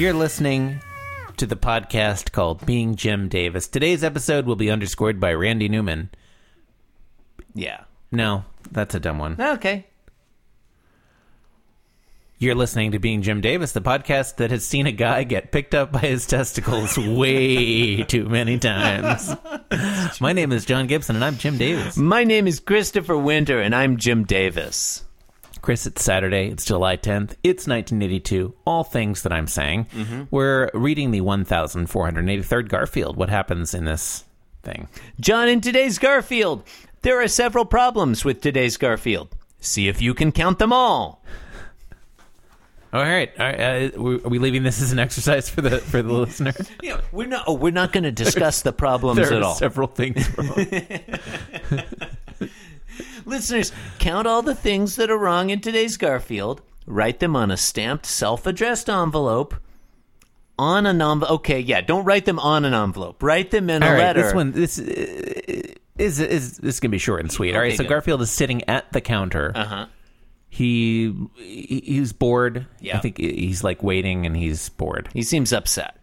You're listening to the podcast called Being Jim Davis. Today's episode will be underscored by Randy Newman. Yeah. No, that's a dumb one. Okay. You're listening to Being Jim Davis, the podcast that has seen a guy get picked up by his testicles way too many times. My name is John Gibson, and I'm Jim Davis. My name is Christopher Winter, and I'm Jim Davis. Chris, it's Saturday. It's July 10th. It's 1982. All things that I'm saying. We're reading the 1483rd Garfield. What happens in this thing? John, in today's Garfield, there are several problems with today's Garfield. See if you can count them all. All right. All right. Uh, are we leaving this as an exercise for the for the listener? Yeah, we're not. Oh, we're not going to discuss the problems There at are all. several things wrong. Listeners, count all the things that are wrong in today's Garfield. Write them on a stamped, self-addressed envelope. On an envelope. Okay, yeah. Don't write them on an envelope. Write them in All a right. letter. This one. This uh, is is this is gonna be short and sweet. All right. Okay, So. Garfield is sitting at the counter. Uh huh. He he- he's bored. Yeah. I think he's like waiting and he's bored. He seems upset.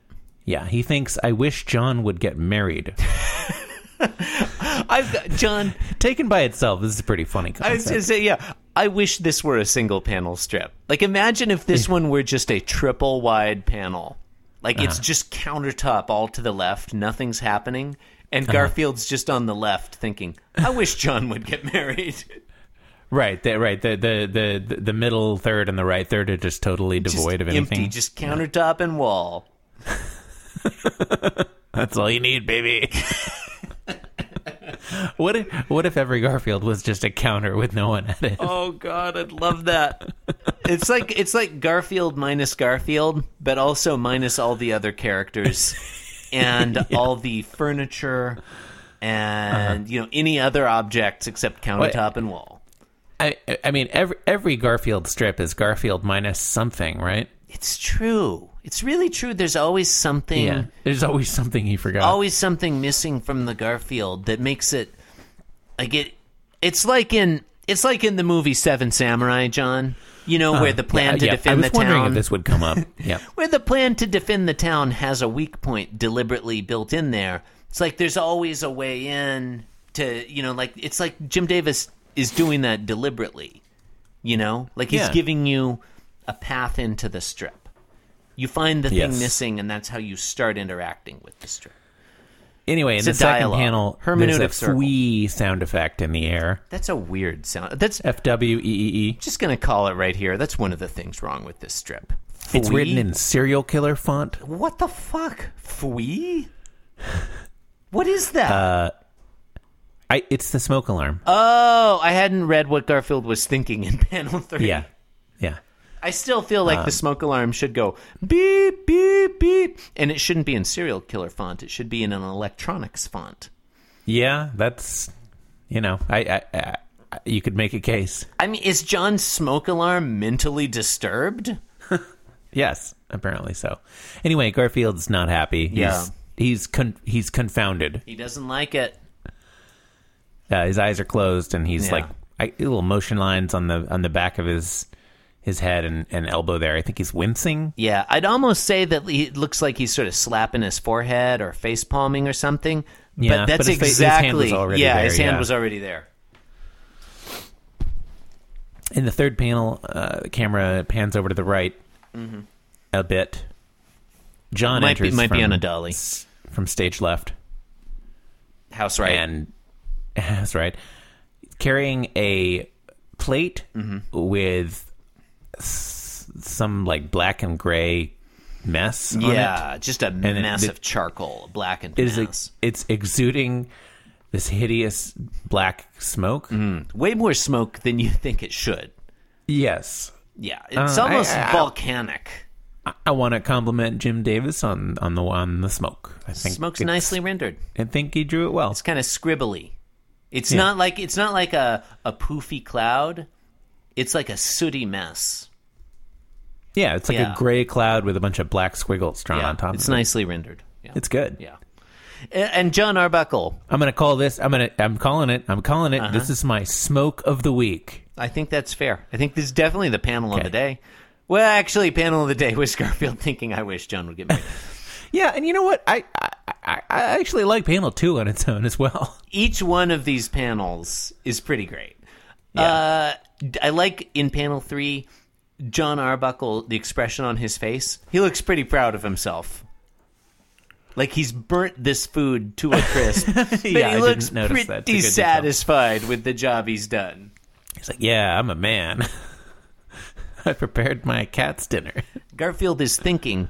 Yeah. He thinks I wish John would get married. I've got John. Taken by itself, this is a pretty funny I was concept. gonna say, yeah. I wish this were a single panel strip. Like, imagine if this one were just a triple wide panel. Like, it's uh-huh. just countertop all to the left, nothing's happening, and uh-huh. Garfield's just on the left thinking, I wish John would get married. Right, the, right. The, the the the middle third and the right third are just totally Just devoid of anything. Empty, just countertop and wall. That's all you need, baby. what if what if every Garfield was just a counter with no one at it? Oh God, I'd love that. it's like it's like Garfield minus Garfield, but also minus all the other characters and all the furniture and uh-huh. you know any other objects except countertop and wall. I I mean every every Garfield strip is Garfield minus something, right? It's true. It's really true. There's always something. Yeah. There's always something he forgot. always something missing from the Garfield that makes it like it. It's like in it's like in the movie Seven Samurai, John. You know where uh, the plan Yeah, to yeah. defend I was the wondering town. if this would come up. yeah. where the plan to defend the town has a weak point deliberately built in there. It's like there's always a way in to, you know, like it's like Jim Davis is doing that deliberately. You know, like he's Yeah. giving you a path into the strip. You find the Yes. thing missing, and that's how you start interacting with the strip. Anyway, in the a second panel, Hermeneutic there's a fwee sound effect in the air. That's a weird sound. That's F W E E E. just going to call it right here. That's one of the things wrong with this strip. It's written in serial killer font. What the fuck? Fwee? What is that? Uh, I it's the smoke alarm. Oh, I hadn't read what Garfield was thinking in panel three. yeah. Yeah. I still feel Um, like the smoke alarm should go beep, beep, beep. And it shouldn't be in serial killer font. It should be in an electronics font. Yeah, that's you know, I, I, I you could make a case. I mean, is John's smoke alarm mentally disturbed? Yes, apparently so. Anyway, Garfield's not happy. He's, Yeah. he's con- he's confounded. He doesn't like it. Uh, his eyes are closed, and he's Yeah. like I, little motion lines on the on the back of his his head and, and elbow there. I think he's wincing. Yeah, I'd almost say that he looks like he's sort of slapping his forehead or face palming or something. Yeah, but that's but his his exactly. was yeah, there, his hand yeah. was already there. In the third panel, uh, the camera pans over to the right a bit. John Mm-hmm. Might be- enters might be from on a dolly. from stage left. House right. and that's right, carrying a plate Mm-hmm. with s- some like black and gray mess. yeah, just a it- massive it- charcoal, black and It is mass. ex- it's exuding this hideous black smoke. Way more smoke than you think it should. Yes, Yeah, it's Uh, almost I- I- volcanic. I, I want to compliment Jim Davis on on the on the smoke. I think Smoke's nicely rendered. I think he drew it well. It's kind of scribbly. It's Yeah. not like it's not like a, a poofy cloud. It's like a sooty mess. Yeah, it's like Yeah. a gray cloud with a bunch of black squiggles drawn Yeah, on top. it's of it. nicely rendered. Yeah. It's good. yeah. And John Arbuckle, I'm gonna call this. I'm gonna. I'm calling it. I'm calling it. Uh-huh. This is my smoke of the week. I think that's fair. I think this is definitely the panel of the day. Well, actually, panel of the day was Garfield thinking, "I wish John would get married." Yeah, and you know what? I, I, I actually like panel two on its own as well. Each one of these panels is pretty great. Yeah. Uh, I like in panel three, John Arbuckle, the expression on his face. He looks pretty proud of himself. Like he's burnt this food to a crisp, but Yeah, I he didn't looks notice pretty that. It's detail. satisfied with the job he's done. He's like, yeah, I'm a man. I prepared my cat's dinner. Garfield is thinking,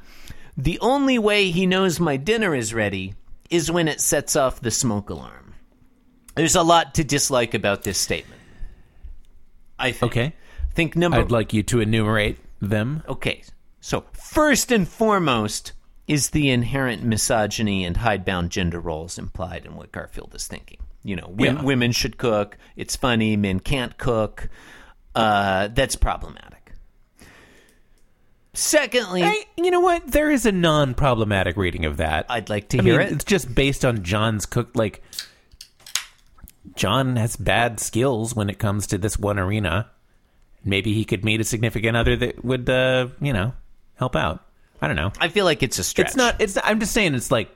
the only way he knows my dinner is ready is when it sets off the smoke alarm. There's a lot to dislike about this statement. I think. Okay. Think number I'd like you to enumerate them. Okay. So, first and foremost is the inherent misogyny and hidebound gender roles implied in what Garfield is thinking. You know, wo- Yeah. women should cook. It's funny. Men can't cook. Uh, that's problematic. Secondly, Hey, you know what? There is a non-problematic reading of that. I'd like to I hear mean, it. It's just based on John's cook. Like, John has bad skills when it comes to this one arena. Maybe he could meet a significant other that would, uh, you know, help out. I don't know. I feel like it's a stretch. It's not. It's. I'm just saying. It's like.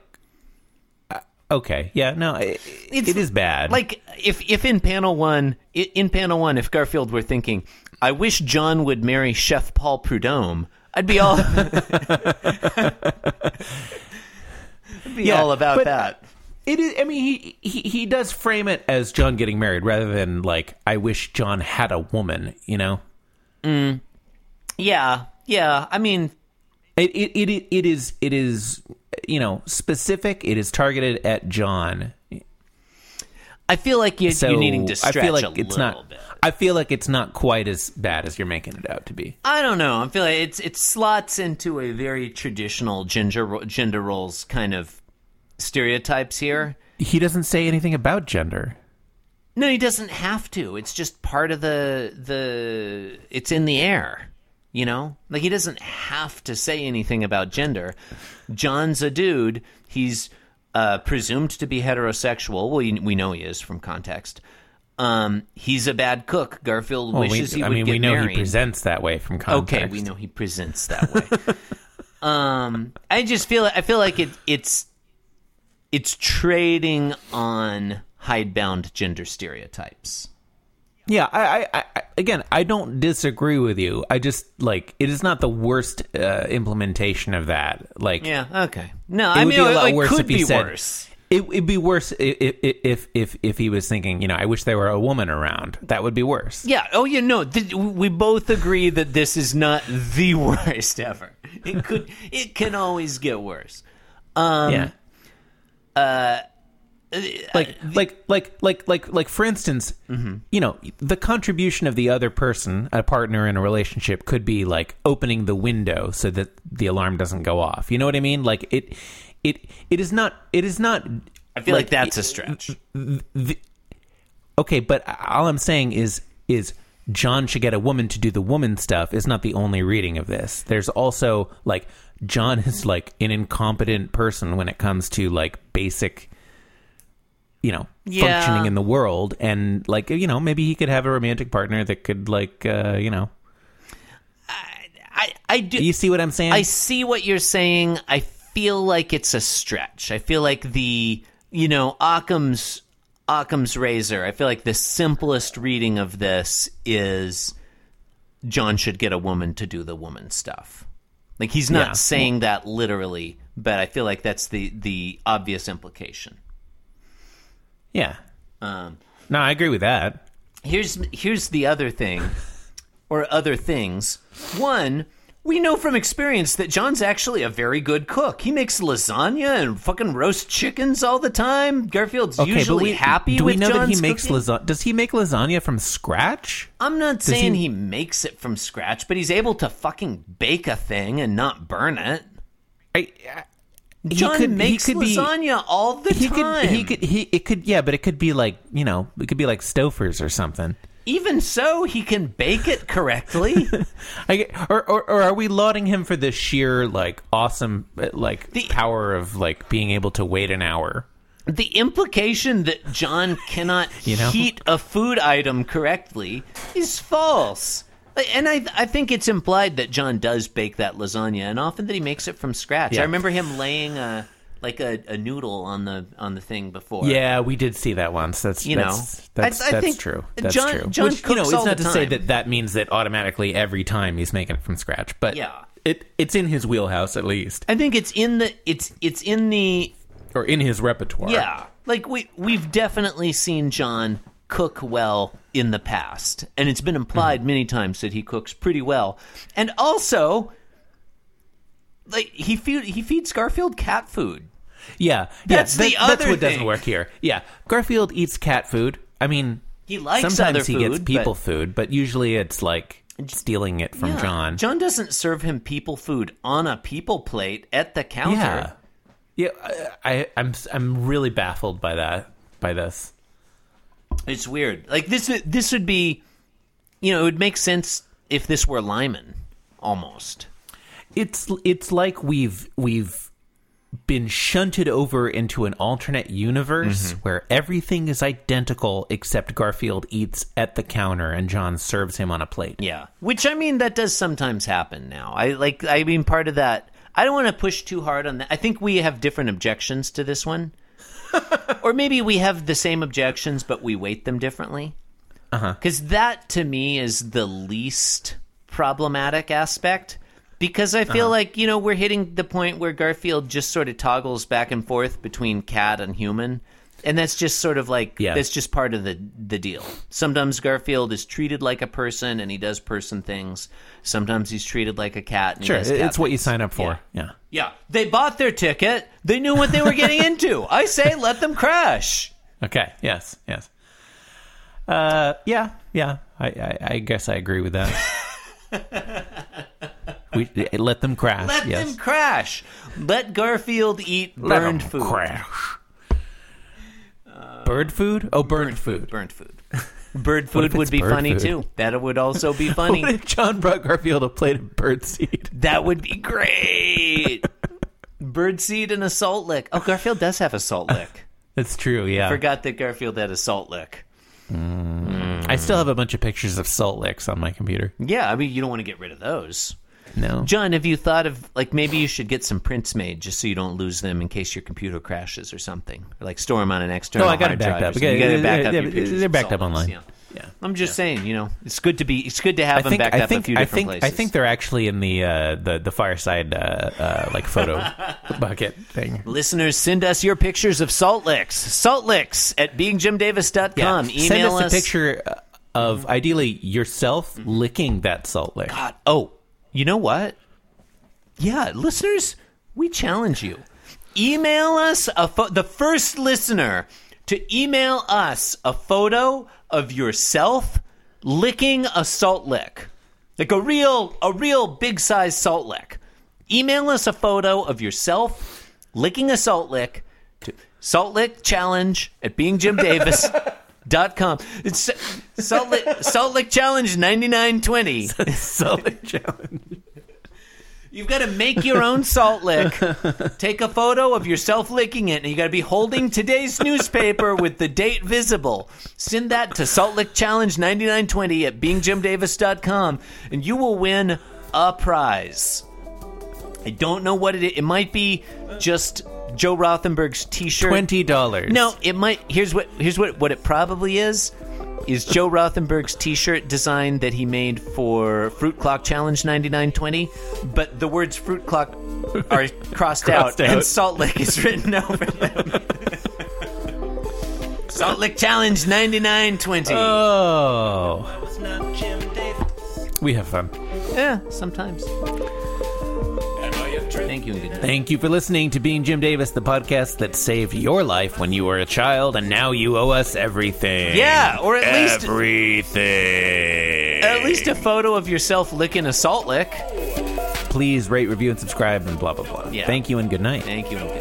uh, Okay. Yeah. No. It, It's it is bad. Like if if in panel one, in panel one, if Garfield were thinking, "I wish John would marry Chef Paul Prudhomme," I'd be all, I'd be Yeah, all about but- that. It is. I mean, he, he he does frame it as John getting married rather than like I wish John had a woman. You know. Mm. Yeah, yeah. I mean, It it it, it is it is you know specific. It is targeted at John. I feel like you, So you're needing to stretch I feel like a it's little not. bit. I feel like it's not quite as bad as you're making it out to be. I don't know. I feel like it's it slots into a very traditional gender gender roles kind of stereotypes here. He doesn't say anything about gender. No, he doesn't have to. It's just part of the the. It's in the air, you know. Like he doesn't have to say anything about gender. John's a dude. He's uh, presumed to be heterosexual. Well, we, we know he is from context. Um, he's a bad cook. Garfield Well, we, wishes he I mean, get we know married. he presents that way from context. Okay, we know he presents that way. um, I just feel I feel like it it's it's trading on hidebound gender stereotypes. Yeah, I, I, I, again, I don't disagree with you. I just like it is not the worst uh, implementation of that. Like, Yeah. Okay. No, it I would mean be a it, worse could if he be said. worse. It, it'd be worse if, if if if he was thinking, you know, I wish there were a woman around. That would be worse. Yeah. Oh, you know, th- we both agree that this is not the worst ever. It could. It can always get worse. Um, yeah. Uh, like uh, like like like like like for instance mm-hmm. you know the contribution of the other person a partner in a relationship could be like opening the window so that the alarm doesn't go off. You know what i mean? Like it it it is not it is not I feel like, that's a stretch. okay but all i'm saying is is john should get a woman to do the woman stuff is not the only reading of this there's also like john is like an incompetent person when it comes to like basic you know Yeah. functioning in the world and like you know maybe he could have a romantic partner that could like uh you know I I do. you see what i'm saying I see what you're saying. I feel like it's a stretch. I feel like the you know Occam's Occam's razor. I feel like the simplest reading of this is John should get a woman to do the woman stuff. Like he's not Yeah. saying that literally, but I feel like that's the the obvious implication. yeah Um, no i agree with that here's here's the other thing or other things one we know from experience that John's actually a very good cook. He makes lasagna and fucking roast chickens all the time. Garfield's usually happy do we know John's that he makes lasagna does he make lasagna from scratch I'm not saying he- he... makes it from scratch, but he's able to fucking bake a thing and not burn it. I, I- he John could- makes could be- lasagna all the he time. could he could he it could yeah but it could be like you know it could be like Stouffer's or something Even so, he can bake it correctly. I get, or, or or are we lauding him for the sheer like awesome like The- power of like being able to wait an hour the implication that John cannot You know? heat a food item correctly is false. And I, I think it's implied that John does bake that lasagna, and often that he makes it from scratch. Yeah. I remember him laying a like a, a noodle on the on the thing before. Yeah, we did see that once. That's You know, that's, that's, I- I that's think true. That's John- true. John Which, you know, it's not to say that that means that automatically every time he's making it from scratch, but Yeah. it it's in his wheelhouse at least, I think it's in the it's it's in the or in his repertoire. Yeah, like we we've definitely seen John cook well in the past, and it's been implied Mm-hmm. many times that he cooks pretty well, and also. Like he feed, he feeds Garfield cat food. Yeah, That's yeah, the that- That's other what doesn't work here. Yeah, Garfield eats cat food. I mean, He likes sometimes other he food, gets people but- food, but usually it's like stealing it from Yeah. John. John doesn't serve him people food on a people plate at the counter. Yeah, yeah. I, I I'm I'm really baffled by that by this. It's weird. Like this would- this would be you know, it would make sense if this were Lyman almost. it's it's like we've we've been shunted over into an alternate universe Mm-hmm. where everything is identical except Garfield eats at the counter and John serves him on a plate. Yeah. Which I mean that does sometimes happen now. I like I mean part of that I don't want to push too hard on that. I think we have different objections to this one. or maybe we have the same objections but we weight them differently. Uh-huh. Cuz that to me is the least problematic aspect because I Uh-huh. feel like, you know, we're hitting the point where Garfield just sort of toggles back and forth between cat and human. And that's just sort of like Yeah. that's just part of the the deal. Sometimes Garfield is treated like a person and he does person things. Sometimes he's treated like a cat. And Sure, he does cat it's what you sign up for. Yeah. Yeah, they bought their ticket. They knew what they were getting into. I say, let them crash. Okay. Yes. Yes. Uh. Yeah. Yeah. I. I, I guess I agree with that. we let them crash. Let yes. them crash. Let Garfield eat Let burned food. Crash. Bird food? Oh, burned food. Burnt food. Bird food would be funny food? too. That would also be What funny. if John brought Garfield a plate of bird seed? that would be great. bird seed and a salt lick. Oh, Garfield does have a salt lick. That's true. Yeah. I Forgot that Garfield had a salt lick. Mm. I still have a bunch of pictures of salt licks on my computer. Yeah, I mean, you don't want to get rid of those. No. John, have you thought of like maybe you should get some prints made just so you don't lose them in case your computer crashes or something, or like store them on an external. No, I got it backed up. something. You got Okay, it backed up. yeah, your pictures they're backed up online. Yeah. Yeah. I'm just saying, you know, it's good to be. It's good to have I them think backed I up think a few I different think places. I think they're actually in the uh, the the fireside uh, uh, like photo bucket thing. Listeners, send us your pictures of salt licks. Salt licks at beingjimdavis.com. Email Send us a picture uh, of ideally yourself licking that salt lick. God. Oh, you know what? Yeah, listeners, we challenge you. Email us a pho- the first listener to email us a photo of yourself licking a salt lick. Like a real a real big size salt lick. Email us a photo of yourself licking a salt lick to salt lick challenge beingjimdavis.com. It's salt lick, salt lick challenge 9920. salt lick challenge. You've got to make your own salt lick. Take a photo of yourself licking it, and you got to be holding today's newspaper with the date visible. Send that to Salt Lick Challenge 9920 at beingjimdavis.com, and you will win a prize. I don't know what it is. It might be just Joe Rothenberg's T-shirt. Twenty dollars. No, it might. Here's what. Here's what. What it probably is. Is Joe Rothenberg's T-shirt design that he made for Fruit Clock Challenge 9920, but the words Fruit Clock are crossed, out, Crossed and. Salt Lick is written over them. Salt Lick Challenge 9920. Oh, was not Jim Davis. we have fun. yeah, sometimes. Am I a trip? Thank you and good night. Thank you for listening to Being Jim Davis, the podcast that saved your life when you were a child, and now you owe us everything. Yeah, or at least everything. at least a photo of yourself licking a salt lick. Please rate, review, and subscribe, and blah blah blah. Yeah. Thank you and good night. Thank you and good night.